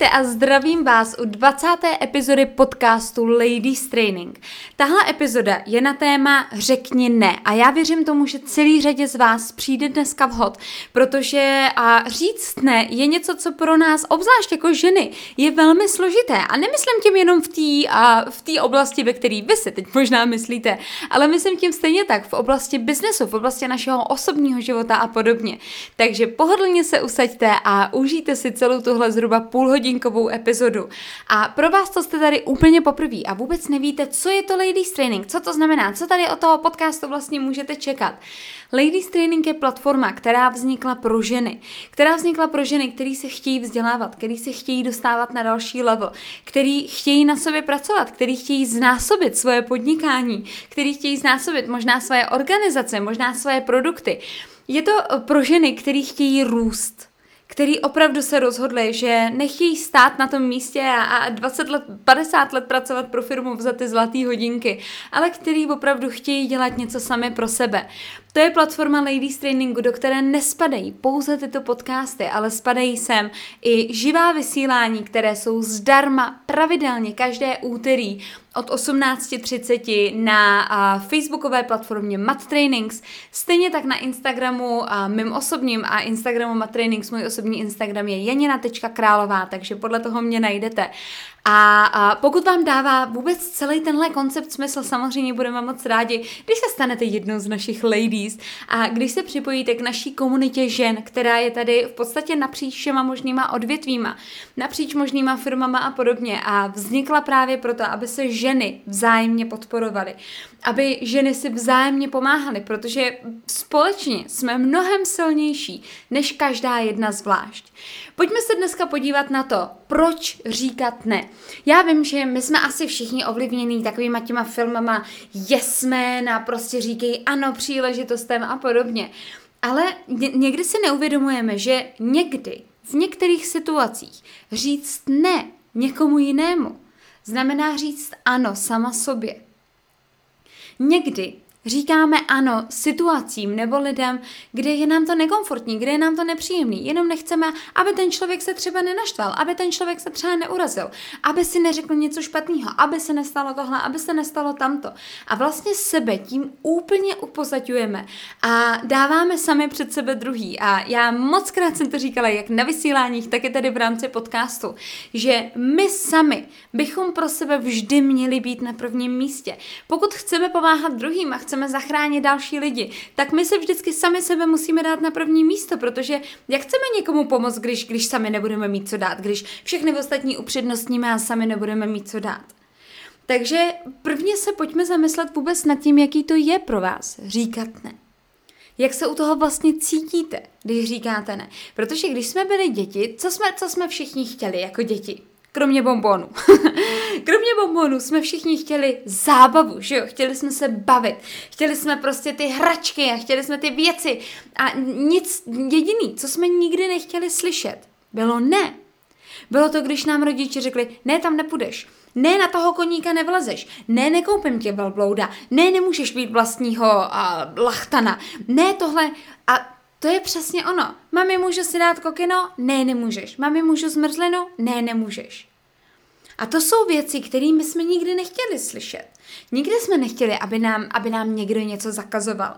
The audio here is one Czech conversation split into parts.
Vítejte a zdravím vás u 20. epizody podcastu Ladies Training. Tahle epizoda je na téma Řekni ne a já věřím tomu, že celý řadě z vás přijde dneska vhod, protože a říct ne je něco, co pro nás, obzvlášť jako ženy, je velmi složité a nemyslím tím jenom v té v oblasti, ve které vy si teď možná myslíte, ale myslím tím stejně tak v oblasti biznesu, v oblasti našeho osobního života a podobně. Takže pohodlně se usaďte a užijte si celou tuhle zhruba půlhodinkovou epizodu. A pro vás, co jste tady úplně poprvé a vůbec nevíte, co je to Ladies Training, co to znamená, co tady od toho podcastu vlastně můžete čekat. Ladies Training je platforma, která vznikla pro ženy. Která vznikla pro ženy, které se chtějí vzdělávat, který se chtějí dostávat na další level, který chtějí na sobě pracovat, který chtějí znásobit svoje podnikání, který chtějí znásobit možná svoje organizace, možná svoje produkty. Je to pro ženy, které chtějí růst který opravdu se rozhodli, že nechtějí stát na tom místě a 20 let, 50 let pracovat pro firmu za ty zlaté hodinky, ale který opravdu chtějí dělat něco sami pro sebe. To je platforma Ladies Trainingu, do které nespadají pouze tyto podcasty, ale spadají sem i živá vysílání, které jsou zdarma pravidelně každé úterý od 18.30 na facebookové platformě Mat Trainings, stejně tak na Instagramu mým osobním a Instagramu Mat Trainings, můj osobní Instagram je janina.králová, takže podle toho mě najdete. A, a pokud vám dává vůbec celý tenhle koncept smysl, samozřejmě budeme moc rádi, když se stanete jednou z našich ladies. A když se připojíte k naší komunitě žen, která je tady v podstatě napříč všema možnýma odvětvíma, napříč možnýma firmama a podobně. A vznikla právě proto, aby se ženy vzájemně podporovaly, aby ženy si vzájemně pomáhaly, protože společně jsme mnohem silnější než každá jedna zvlášť. Pojďme se dneska podívat na to, proč říkat ne. Já vím, že my jsme asi všichni ovlivnění takovýma těma filmama Yes Man a prostě říkají ano příležitostem a podobně. Ale někdy si neuvědomujeme, že někdy v některých situacích říct ne někomu jinému znamená říct ano sama sobě. Někdy Říkáme ano situacím nebo lidem, kde je nám to nekomfortní, kde je nám to nepříjemný. Jenom nechceme, aby ten člověk se třeba nenaštval, aby ten člověk se třeba neurazil, aby si neřekl něco špatného, aby se nestalo tohle, aby se nestalo tamto. A vlastně sebe tím úplně upozadňujeme a dáváme sami před sebe druhý. A já moc krát jsem to říkala, jak na vysíláních, tak i tady v rámci podcastu, že my sami bychom pro sebe vždy měli být na prvním místě. Pokud chceme pomáhat druhým a chceme zachránit další lidi, tak my se vždycky sami sebe musíme dát na první místo, protože jak chceme někomu pomoct, když, když sami nebudeme mít co dát, když všechny ostatní upřednostníme a sami nebudeme mít co dát. Takže prvně se pojďme zamyslet vůbec nad tím, jaký to je pro vás říkat ne. Jak se u toho vlastně cítíte, když říkáte ne? Protože když jsme byli děti, co jsme, co jsme všichni chtěli jako děti? Kromě bombonů. Kromě bombonů jsme všichni chtěli zábavu, že jo? Chtěli jsme se bavit. Chtěli jsme prostě ty hračky a chtěli jsme ty věci. A nic jediný, co jsme nikdy nechtěli slyšet, bylo ne. Bylo to, když nám rodiče řekli, ne, tam nepůjdeš. Ne, na toho koníka nevlezeš. Ne, nekoupím tě velblouda. Ne, nemůžeš být vlastního uh, lachtana. Ne, tohle. A to je přesně ono. Mami, můžu si dát kokino? Ne, nemůžeš. Mami, můžu zmrzlinu? Ne, nemůžeš. A to jsou věci, které my jsme nikdy nechtěli slyšet. Nikdy jsme nechtěli, aby nám, aby nám někdo něco zakazoval.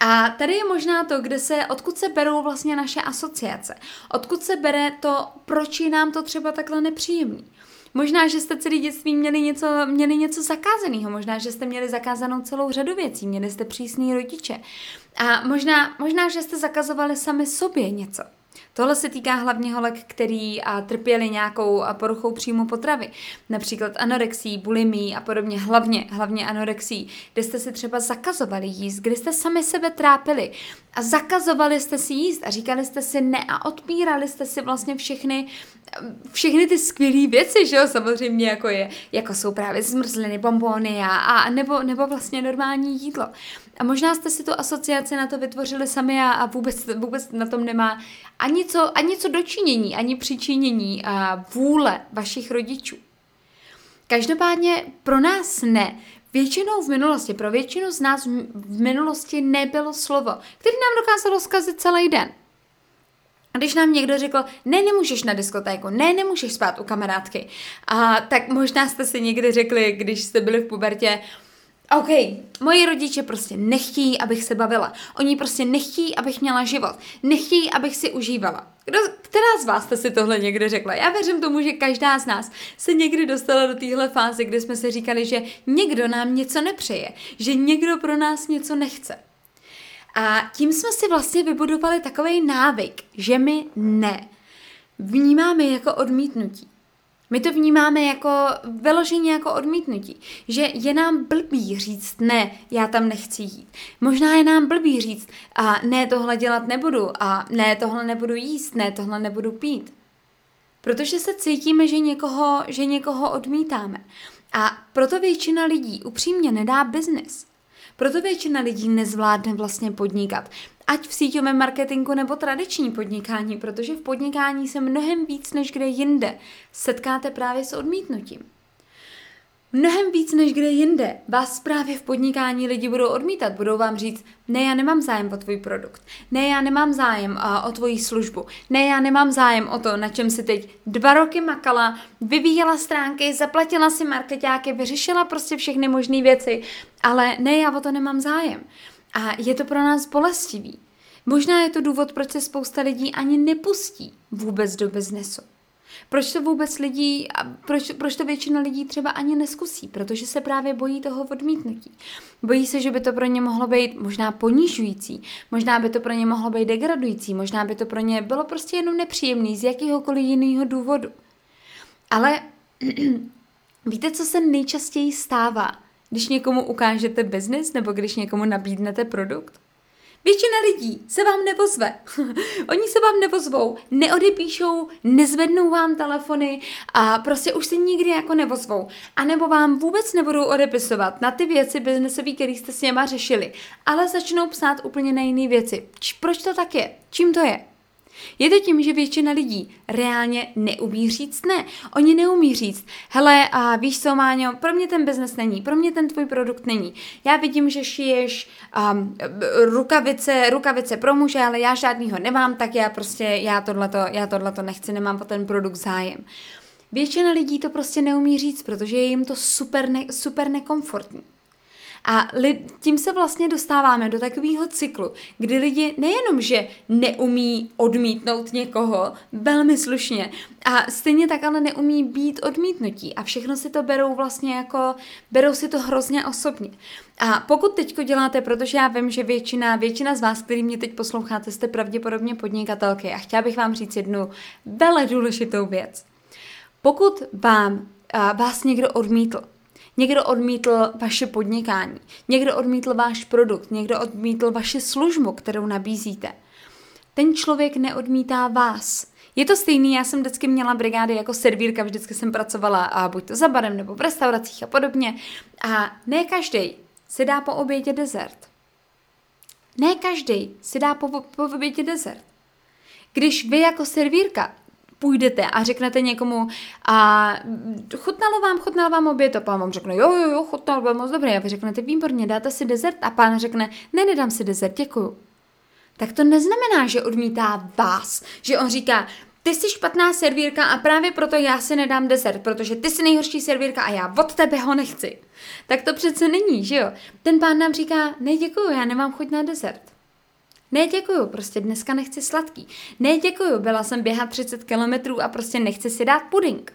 A tady je možná to, kde se, odkud se berou vlastně naše asociace. Odkud se bere to, proč je nám to třeba takhle nepříjemný. Možná, že jste celý dětství měli něco, měli něco zakázaného, možná, že jste měli zakázanou celou řadu věcí, měli jste přísný rodiče. A možná, možná, že jste zakazovali sami sobě něco. Tohle se týká hlavně holek, který a, trpěli nějakou a, poruchou příjmu potravy, například anorexí, bulimí a podobně, hlavně, hlavně anorexí, kde jste si třeba zakazovali jíst, kde jste sami sebe trápili a zakazovali jste si jíst a říkali jste si ne a odpírali jste si vlastně všechny všechny ty skvělé věci, že jo, samozřejmě jako je, jako jsou právě zmrzliny, bombony a, a nebo, nebo vlastně normální jídlo. A možná jste si tu asociaci na to vytvořili sami a, a vůbec, vůbec na tom nemá ani co, ani co dočinění, ani přičinění a vůle vašich rodičů. Každopádně pro nás ne. Většinou v minulosti, pro většinu z nás v minulosti nebylo slovo, které nám dokázalo zkazit celý den. A když nám někdo řekl, ne, nemůžeš na diskotéku, ne, nemůžeš spát u kamarádky, a tak možná jste si někdy řekli, když jste byli v pubertě, OK, moji rodiče prostě nechtějí, abych se bavila. Oni prostě nechtějí, abych měla život. Nechtějí, abych si užívala. Kdo, která z vás jste si tohle někdy řekla? Já věřím tomu, že každá z nás se někdy dostala do téhle fáze, kdy jsme si říkali, že někdo nám něco nepřeje, že někdo pro nás něco nechce. A tím jsme si vlastně vybudovali takový návyk, že my ne. Vnímáme jako odmítnutí. My to vnímáme jako vyloženě jako odmítnutí, že je nám blbý říct ne, já tam nechci jít. Možná je nám blbý říct a ne, tohle dělat nebudu a ne, tohle nebudu jíst, ne, tohle nebudu pít. Protože se cítíme, že někoho, že někoho odmítáme. A proto většina lidí upřímně nedá biznis. Proto většina lidí nezvládne vlastně podnikat. Ať v síťovém marketingu nebo tradiční podnikání, protože v podnikání se mnohem víc než kde jinde setkáte právě s odmítnutím. Mnohem víc než kde jinde vás právě v podnikání lidi budou odmítat. Budou vám říct, ne, já nemám zájem o tvůj produkt. Ne, já nemám zájem uh, o tvoji službu. Ne, já nemám zájem o to, na čem si teď dva roky makala, vyvíjela stránky, zaplatila si marketáky, vyřešila prostě všechny možné věci, ale ne, já o to nemám zájem. A je to pro nás bolestivý. Možná je to důvod, proč se spousta lidí ani nepustí vůbec do biznesu. Proč to vůbec lidí, proč, proč to většina lidí třeba ani neskusí? Protože se právě bojí toho odmítnutí. Bojí se, že by to pro ně mohlo být možná ponižující, možná by to pro ně mohlo být degradující, možná by to pro ně bylo prostě jenom nepříjemný z jakéhokoliv jiného důvodu. Ale víte, co se nejčastěji stává, když někomu ukážete biznis nebo když někomu nabídnete produkt? Většina lidí se vám nevozve. Oni se vám nevozvou, neodepíšou, nezvednou vám telefony a prostě už se nikdy jako nevozvou. A nebo vám vůbec nebudou odepisovat na ty věci biznesové, které jste s něma řešili, ale začnou psát úplně na jiné věci. Proč to tak je? Čím to je? Je to tím, že většina lidí reálně neumí říct ne. Oni neumí říct, hele, a víš co, Máňo, pro mě ten biznes není, pro mě ten tvůj produkt není. Já vidím, že šiješ um, rukavice, rukavice pro muže, ale já žádnýho nemám, tak já prostě, já tohleto, já tohleto nechci, nemám po ten produkt zájem. Většina lidí to prostě neumí říct, protože je jim to super, ne, super nekomfortní. A tím se vlastně dostáváme do takového cyklu, kdy lidi nejenom, že neumí odmítnout někoho velmi slušně, a stejně tak ale neumí být odmítnutí a všechno si to berou vlastně jako, berou si to hrozně osobně. A pokud teďko děláte, protože já vím, že většina, většina z vás, který mě teď posloucháte, jste pravděpodobně podnikatelky a chtěla bych vám říct jednu vele důležitou věc. Pokud vám, a, vás někdo odmítl, Někdo odmítl vaše podnikání, někdo odmítl váš produkt, někdo odmítl vaši službu, kterou nabízíte. Ten člověk neodmítá vás. Je to stejný, já jsem vždycky měla brigády jako servírka, vždycky jsem pracovala a buď to za barem nebo v restauracích a podobně. A ne každý si dá po obědě dezert. Ne každý si dá po, po obědě dezert. Když vy jako servírka půjdete a řeknete někomu a chutnalo vám, chutnalo vám oběd a pán vám řekne, jo, jo, jo, chutnalo vám moc dobré a vy řeknete, výborně, dáte si dezert a pán řekne, ne, nedám si dezert, děkuju. Tak to neznamená, že odmítá vás, že on říká, ty jsi špatná servírka a právě proto já si nedám dezert, protože ty jsi nejhorší servírka a já od tebe ho nechci. Tak to přece není, že jo? Ten pán nám říká, ne děkuju, já nemám chuť na dezert. Ne děkuju, prostě dneska nechci sladký. Ne děkuju, byla jsem běhat 30 kilometrů a prostě nechci si dát puding.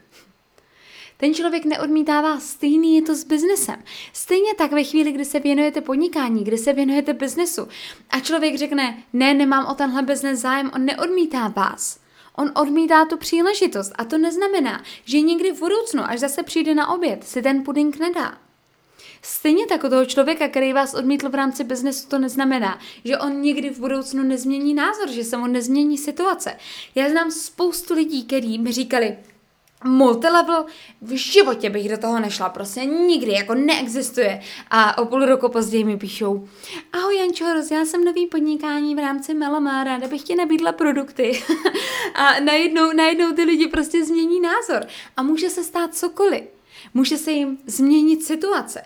Ten člověk neodmítá vás, stejný je to s biznesem. Stejně tak ve chvíli, kdy se věnujete podnikání, kdy se věnujete biznesu a člověk řekne, ne, nemám o tenhle biznes zájem, on neodmítá vás. On odmítá tu příležitost a to neznamená, že někdy v budoucnu, až zase přijde na oběd, si ten puding nedá. Stejně tak toho člověka, který vás odmítl v rámci biznesu, to neznamená, že on někdy v budoucnu nezmění názor, že se mu nezmění situace. Já znám spoustu lidí, kteří mi říkali, multilevel, v životě bych do toho nešla, prostě nikdy, jako neexistuje. A o půl roku později mi píšou, ahoj Jančo, rozjela jsem nový podnikání v rámci Melama, ráda bych ti nabídla produkty. a najednou, najednou ty lidi prostě změní názor. A může se stát cokoliv. Může se jim změnit situace.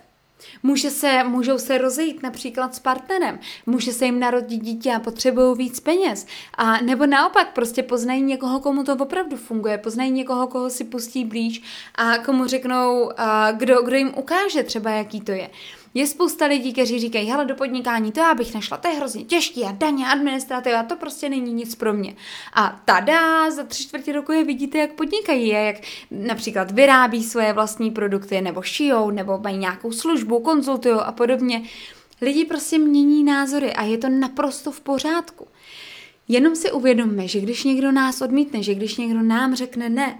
Může se, můžou se rozejít například s partnerem, může se jim narodit dítě a potřebují víc peněz. A nebo naopak, prostě poznají někoho, komu to opravdu funguje, poznají někoho, koho si pustí blíž a komu řeknou, a kdo, kdo jim ukáže třeba, jaký to je. Je spousta lidí, kteří říkají, hele, do podnikání to já bych nešla, to je hrozně těžký a daně, administrativa, to prostě není nic pro mě. A tada, za tři čtvrtě roku je vidíte, jak podnikají, jak například vyrábí svoje vlastní produkty, nebo šijou, nebo mají nějakou službu, konzultují a podobně. Lidi prostě mění názory a je to naprosto v pořádku. Jenom si uvědomme, že když někdo nás odmítne, že když někdo nám řekne ne,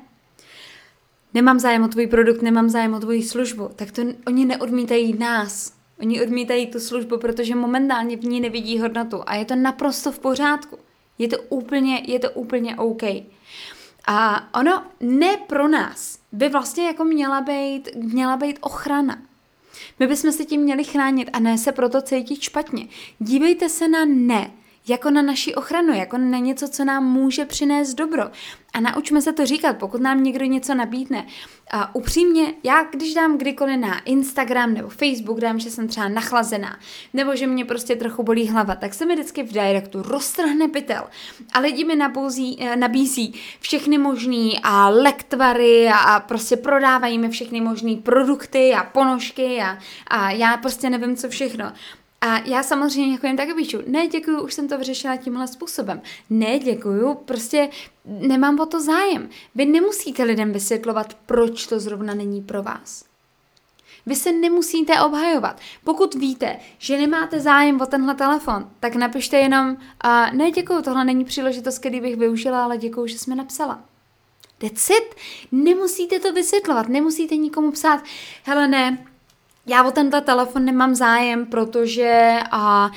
nemám zájem o tvůj produkt, nemám zájem o tvoji službu, tak to oni neodmítají nás. Oni odmítají tu službu, protože momentálně v ní nevidí hodnotu a je to naprosto v pořádku. Je to úplně, je to úplně OK. A ono ne pro nás by vlastně jako měla být, měla být ochrana. My bychom se tím měli chránit a ne se proto cítit špatně. Dívejte se na ne jako na naši ochranu, jako na něco, co nám může přinést dobro. A naučme se to říkat, pokud nám někdo něco nabídne. A upřímně, já když dám kdykoliv na Instagram nebo Facebook, dám, že jsem třeba nachlazená, nebo že mě prostě trochu bolí hlava, tak se mi vždycky v directu roztrhne pytel. A lidi mi nabouzí, eh, nabízí všechny možný a lektvary a, prostě prodávají mi všechny možné produkty a ponožky a, a já prostě nevím, co všechno. A já samozřejmě jako jen tak píšu, ne děkuju, už jsem to vyřešila tímhle způsobem. Ne děkuju, prostě nemám o to zájem. Vy nemusíte lidem vysvětlovat, proč to zrovna není pro vás. Vy se nemusíte obhajovat. Pokud víte, že nemáte zájem o tenhle telefon, tak napište jenom, a ne děkuju, tohle není příležitost, který bych využila, ale děkuju, že jsme napsala. That's it. Nemusíte to vysvětlovat, nemusíte nikomu psát, hele ne, já o tenhle telefon nemám zájem, protože a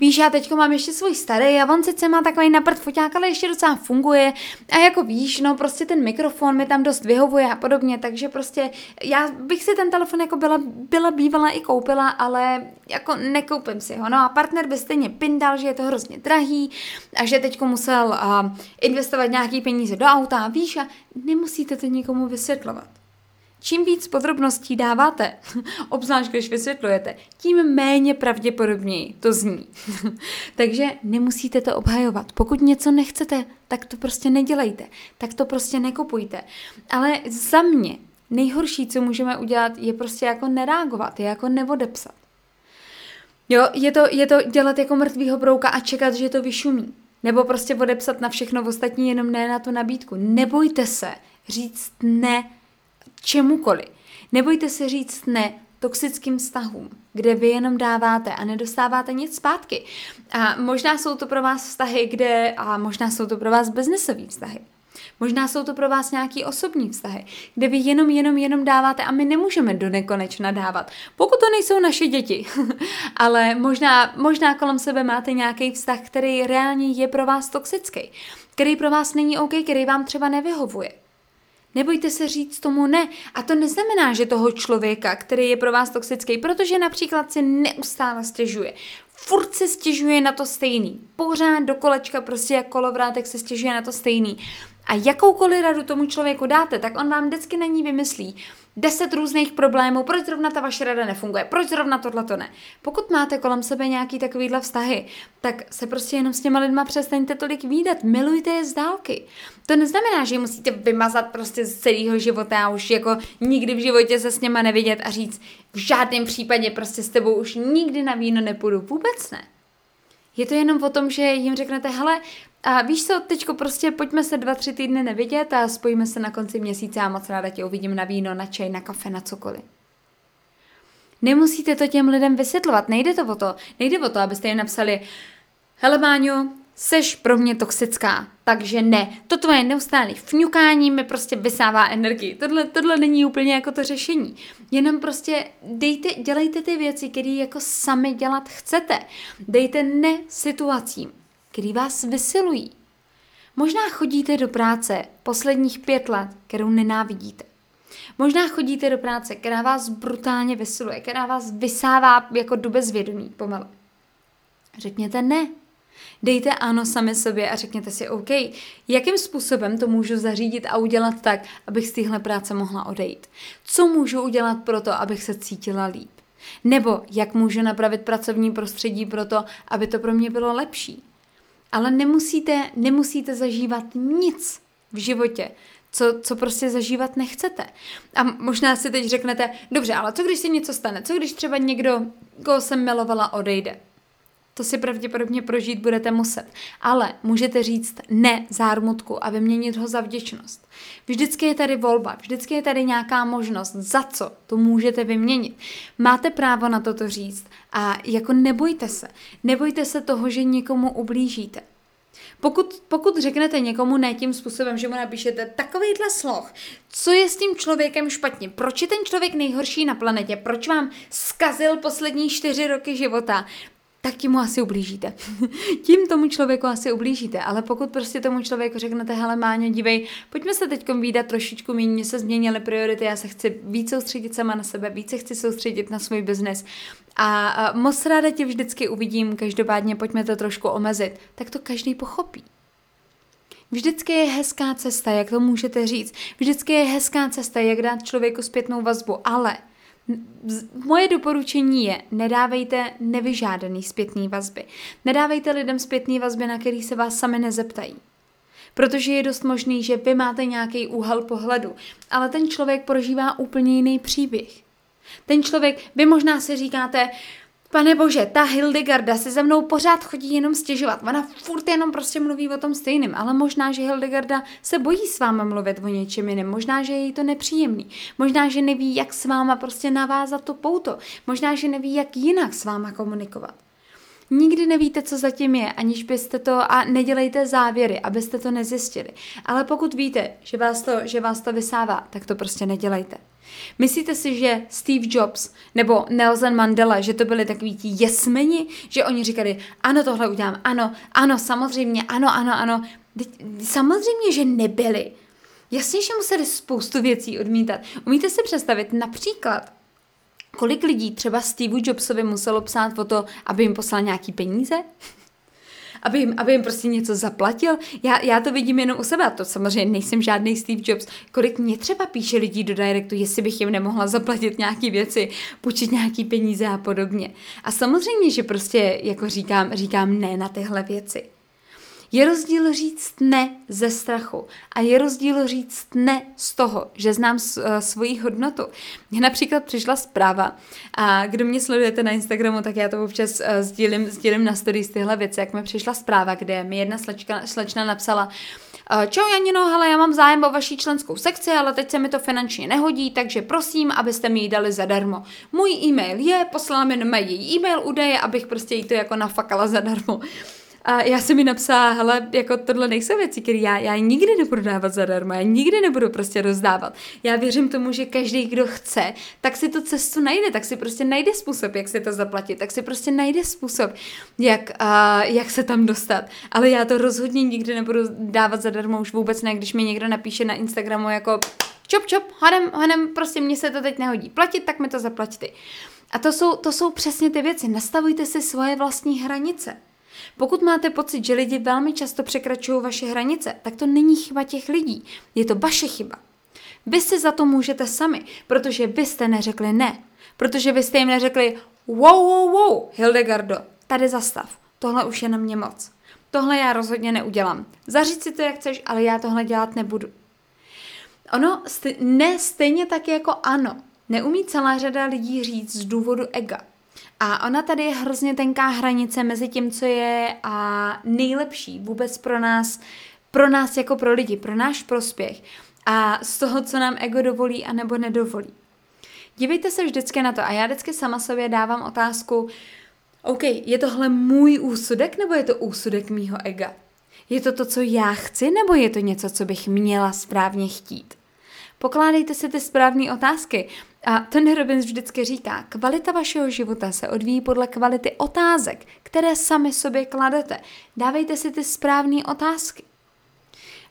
Víš, já teď mám ještě svůj starý a on sice má takový naprt foťák, ale ještě docela funguje a jako víš, no prostě ten mikrofon mi tam dost vyhovuje a podobně, takže prostě já bych si ten telefon jako byla, byla bývala i koupila, ale jako nekoupím si ho. No a partner by stejně pindal, že je to hrozně drahý a že teď musel uh, investovat nějaký peníze do auta, víš, a nemusíte to nikomu vysvětlovat. Čím víc podrobností dáváte, obzvlášť když vysvětlujete, tím méně pravděpodobněji to zní. Takže nemusíte to obhajovat. Pokud něco nechcete, tak to prostě nedělejte. Tak to prostě nekupujte. Ale za mě nejhorší, co můžeme udělat, je prostě jako nereagovat, je jako nevodepsat. Jo, je to, je to dělat jako mrtvýho brouka a čekat, že to vyšumí. Nebo prostě odepsat na všechno ostatní, jenom ne na tu nabídku. Nebojte se říct ne čemukoliv. Nebojte se říct ne toxickým vztahům, kde vy jenom dáváte a nedostáváte nic zpátky. A možná jsou to pro vás vztahy, kde, a možná jsou to pro vás biznesové vztahy. Možná jsou to pro vás nějaký osobní vztahy, kde vy jenom, jenom, jenom dáváte a my nemůžeme do nekonečna dávat, pokud to nejsou naše děti. Ale možná, možná kolem sebe máte nějaký vztah, který reálně je pro vás toxický, který pro vás není OK, který vám třeba nevyhovuje. Nebojte se říct tomu ne. A to neznamená, že toho člověka, který je pro vás toxický, protože například si neustále stěžuje. Furt se stěžuje na to stejný. Pořád do kolečka prostě jak kolovrátek se stěžuje na to stejný. A jakoukoliv radu tomu člověku dáte, tak on vám vždycky na ní vymyslí deset různých problémů, proč zrovna ta vaše rada nefunguje, proč zrovna tohle to ne. Pokud máte kolem sebe nějaký takovýhle vztahy, tak se prostě jenom s těma lidma přestaňte tolik výdat, milujte je z dálky. To neznamená, že musíte vymazat prostě z celého života a už jako nikdy v životě se s něma nevidět a říct, v žádném případě prostě s tebou už nikdy na víno nepůjdu, vůbec ne. Je to jenom o tom, že jim řeknete, hele, a víš co, teďko prostě pojďme se dva, tři týdny nevidět a spojíme se na konci měsíce a moc ráda tě uvidím na víno, na čaj, na kafe, na cokoliv. Nemusíte to těm lidem vysvětlovat, nejde to o to. Nejde o to, abyste jim napsali, hele Máňo, seš pro mě toxická, takže ne. To tvoje neustálé fňukání mi prostě vysává energii. Tohle, tohle není úplně jako to řešení. Jenom prostě dejte, dělejte ty věci, které jako sami dělat chcete. Dejte ne situacím, který vás vysilují. Možná chodíte do práce posledních pět let, kterou nenávidíte. Možná chodíte do práce, která vás brutálně vysiluje, která vás vysává jako do bezvědomí pomalu. Řekněte ne. Dejte ano sami sobě a řekněte si, OK, jakým způsobem to můžu zařídit a udělat tak, abych z téhle práce mohla odejít? Co můžu udělat pro to, abych se cítila líp? Nebo jak můžu napravit pracovní prostředí pro to, aby to pro mě bylo lepší. Ale nemusíte, nemusíte zažívat nic v životě, co, co prostě zažívat nechcete. A možná si teď řeknete, dobře, ale co když se něco stane? Co když třeba někdo, koho jsem milovala, odejde? To si pravděpodobně prožít budete muset. Ale můžete říct ne zármutku a vyměnit ho za vděčnost. Vždycky je tady volba, vždycky je tady nějaká možnost, za co to můžete vyměnit. Máte právo na toto říct a jako nebojte se. Nebojte se toho, že někomu ublížíte. Pokud, pokud řeknete někomu ne tím způsobem, že mu napíšete takovýhle sloh, co je s tím člověkem špatně, proč je ten člověk nejhorší na planetě, proč vám skazil poslední čtyři roky života, tak tím mu asi ublížíte. tím tomu člověku asi ublížíte, ale pokud prostě tomu člověku řeknete, hele Máňo, dívej, pojďme se teď výdat trošičku méně, se změnily priority, já se chci víc soustředit sama na sebe, více chci soustředit na svůj biznes a, moc ráda tě vždycky uvidím, každopádně pojďme to trošku omezit, tak to každý pochopí. Vždycky je hezká cesta, jak to můžete říct. Vždycky je hezká cesta, jak dát člověku zpětnou vazbu, ale Moje doporučení je, nedávejte nevyžádaný zpětný vazby. Nedávejte lidem zpětný vazby, na který se vás sami nezeptají. Protože je dost možný, že vy máte nějaký úhel pohledu, ale ten člověk prožívá úplně jiný příběh. Ten člověk, vy možná si říkáte, Pane bože, ta Hildegarda si ze mnou pořád chodí jenom stěžovat. Ona furt jenom prostě mluví o tom stejným, ale možná, že Hildegarda se bojí s váma mluvit o něčem jiném. Možná, že je jí to nepříjemný. Možná, že neví, jak s váma prostě navázat to pouto. Možná, že neví, jak jinak s váma komunikovat. Nikdy nevíte, co zatím je, aniž byste to, a nedělejte závěry, abyste to nezjistili. Ale pokud víte, že vás to, že vás to vysává, tak to prostě nedělejte. Myslíte si, že Steve Jobs nebo Nelson Mandela, že to byli takový ti jesmeni, že oni říkali, ano, tohle udělám, ano, ano, samozřejmě, ano, ano, ano. Samozřejmě, že nebyli. Jasně, že museli spoustu věcí odmítat. Umíte si představit například, kolik lidí třeba Steve Jobsovi muselo psát o to, aby jim poslal nějaký peníze? Aby jim, aby jim prostě něco zaplatil. Já, já to vidím jenom u sebe, a to samozřejmě nejsem žádný Steve Jobs. Kolik mě třeba píše lidí do directu, jestli bych jim nemohla zaplatit nějaké věci, půjčit nějaký peníze a podobně. A samozřejmě, že prostě jako říkám, říkám ne na tyhle věci. Je rozdíl říct ne ze strachu a je rozdíl říct ne z toho, že znám eh, svoji hodnotu. Mně například přišla zpráva a kdo mě sledujete na Instagramu, tak já to občas uh, sdílím, sdílím na stories tyhle věci, jak mi přišla zpráva, kde mi jedna slečka, slečna napsala, eh, Čau Janino, hele, já mám zájem o vaší členskou sekci, ale teď se mi to finančně nehodí, takže prosím, abyste mi ji dali zadarmo. Můj e-mail je, poslala mi její e-mail údaje, abych prostě jí to jako nafakala zadarmo. A já jsem mi napsala, hele, jako tohle nejsou věci, které já, já nikdy nebudu dávat zadarmo, já nikdy nebudu prostě rozdávat. Já věřím tomu, že každý, kdo chce, tak si tu cestu najde, tak si prostě najde způsob, jak si to zaplatit, tak si prostě najde způsob, jak, uh, jak se tam dostat. Ale já to rozhodně nikdy nebudu dávat zadarmo, už vůbec ne, když mi někdo napíše na Instagramu jako čop, čop, hodem, hodem, prostě mně se to teď nehodí platit, tak mi to zaplatíte. A to jsou, to jsou přesně ty věci. Nastavujte si svoje vlastní hranice. Pokud máte pocit, že lidi velmi často překračují vaše hranice, tak to není chyba těch lidí, je to vaše chyba. Vy si za to můžete sami, protože vy jste neřekli ne. Protože vy jste jim neřekli wow, wow, wow, Hildegardo, tady zastav, tohle už je na mě moc. Tohle já rozhodně neudělám. Zaříď si to, jak chceš, ale já tohle dělat nebudu. Ono ne stejně tak jako ano. Neumí celá řada lidí říct z důvodu ega. A ona tady je hrozně tenká hranice mezi tím, co je a nejlepší vůbec pro nás, pro nás jako pro lidi, pro náš prospěch a z toho, co nám ego dovolí a nebo nedovolí. Dívejte se vždycky na to a já vždycky sama sobě dávám otázku, OK, je tohle můj úsudek nebo je to úsudek mýho ega? Je to to, co já chci, nebo je to něco, co bych měla správně chtít? Pokládejte si ty správné otázky. A Tony Robbins vždycky říká, kvalita vašeho života se odvíjí podle kvality otázek, které sami sobě kladete. Dávejte si ty správné otázky.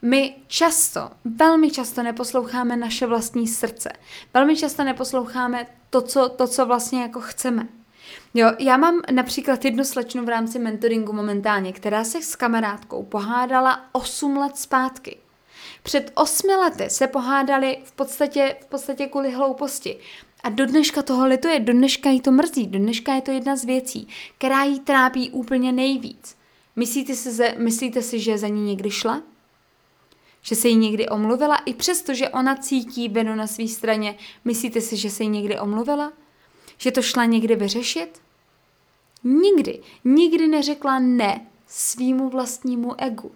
My často, velmi často neposloucháme naše vlastní srdce. Velmi často neposloucháme to, co, to, co vlastně jako chceme. Jo, já mám například jednu slečnu v rámci mentoringu momentálně, která se s kamarádkou pohádala 8 let zpátky. Před osmi lety se pohádali v podstatě, v podstatě kvůli hlouposti. A do dneška toho lituje, do dneška jí to mrzí, do dneška je to jedna z věcí, která jí trápí úplně nejvíc. Myslíte si, myslíte si, že za ní někdy šla? Že se jí někdy omluvila? I přesto, že ona cítí vinu na své straně, myslíte si, že se jí někdy omluvila? Že to šla někdy vyřešit? Nikdy, nikdy neřekla ne svýmu vlastnímu egu.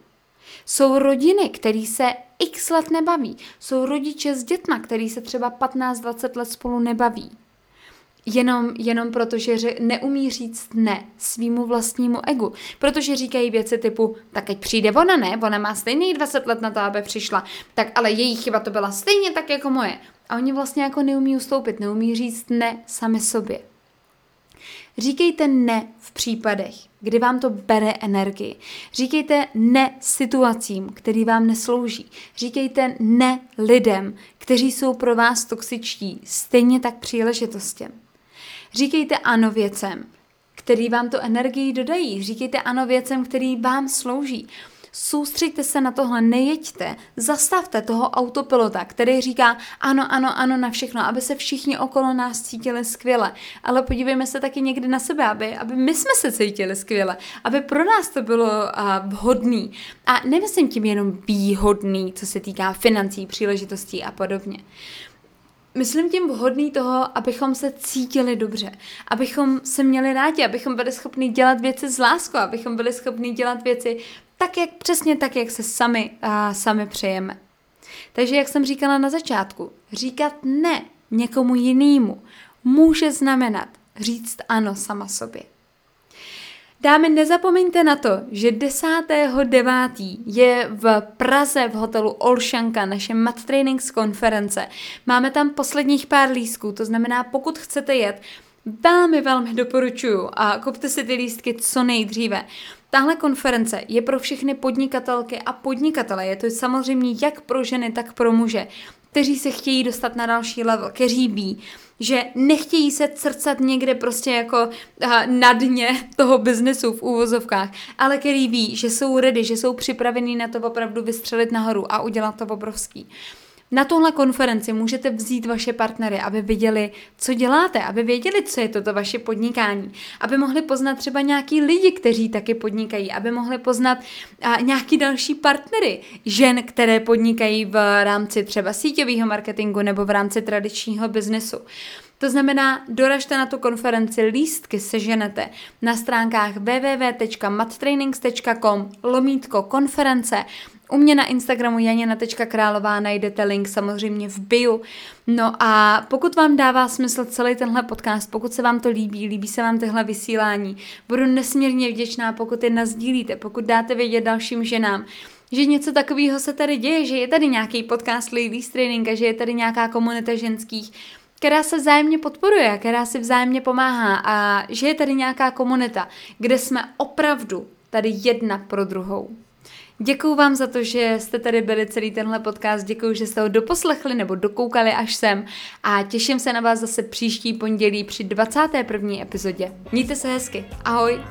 Jsou rodiny, které se x let nebaví. Jsou rodiče s dětma, který se třeba 15-20 let spolu nebaví. Jenom, jenom protože že neumí říct ne svýmu vlastnímu egu. Protože říkají věci typu, tak ať přijde ona, ne? Ona má stejných 20 let na to, aby přišla. Tak ale její chyba to byla stejně tak jako moje. A oni vlastně jako neumí ustoupit, neumí říct ne sami sobě. Říkejte ne v případech, kdy vám to bere energii. Říkejte ne situacím, který vám neslouží. Říkejte ne lidem, kteří jsou pro vás toxičtí, stejně tak příležitostem. Říkejte ano věcem, který vám to energii dodají. Říkejte ano věcem, který vám slouží. Soustřeďte se na tohle, nejeďte, zastavte toho autopilota, který říká ano, ano, ano na všechno, aby se všichni okolo nás cítili skvěle. Ale podívejme se taky někdy na sebe, aby, aby my jsme se cítili skvěle, aby pro nás to bylo uh, vhodný. A nemyslím tím jenom výhodný, co se týká financí, příležitostí a podobně myslím tím vhodný toho, abychom se cítili dobře, abychom se měli rádi, abychom byli schopni dělat věci z láskou, abychom byli schopni dělat věci tak, jak přesně tak, jak se sami, a sami přejeme. Takže, jak jsem říkala na začátku, říkat ne někomu jinému může znamenat říct ano sama sobě. Dámy, nezapomeňte na to, že 10.9. je v Praze v hotelu Olšanka naše Mat Trainings konference. Máme tam posledních pár lístků, to znamená, pokud chcete jet, velmi, velmi doporučuju a kupte si ty lístky co nejdříve. Tahle konference je pro všechny podnikatelky a podnikatele. Je to samozřejmě jak pro ženy, tak pro muže, kteří se chtějí dostat na další level, kteří ví, že nechtějí se crcat někde prostě jako na dně toho biznesu v úvozovkách, ale který ví, že jsou ready, že jsou připravení na to opravdu vystřelit nahoru a udělat to obrovský. Na tohle konferenci můžete vzít vaše partnery, aby viděli, co děláte, aby věděli, co je toto vaše podnikání, aby mohli poznat třeba nějaký lidi, kteří taky podnikají, aby mohli poznat a, nějaký další partnery žen, které podnikají v rámci třeba síťového marketingu nebo v rámci tradičního biznesu. To znamená, doražte na tu konferenci, lístky seženete na stránkách www.mattrainings.com lomítko konference u mě na Instagramu janina.králová najdete link samozřejmě v bio. No a pokud vám dává smysl celý tenhle podcast, pokud se vám to líbí, líbí se vám tyhle vysílání, budu nesmírně vděčná, pokud je nazdílíte, pokud dáte vědět dalším ženám, že něco takového se tady děje, že je tady nějaký podcast Ladies Training a že je tady nějaká komunita ženských, která se vzájemně podporuje, která si vzájemně pomáhá a že je tady nějaká komunita, kde jsme opravdu tady jedna pro druhou. Děkuji vám za to, že jste tady byli celý tenhle podcast, děkuji, že jste ho doposlechli nebo dokoukali až sem a těším se na vás zase příští pondělí při 21. epizodě. Mějte se hezky, ahoj!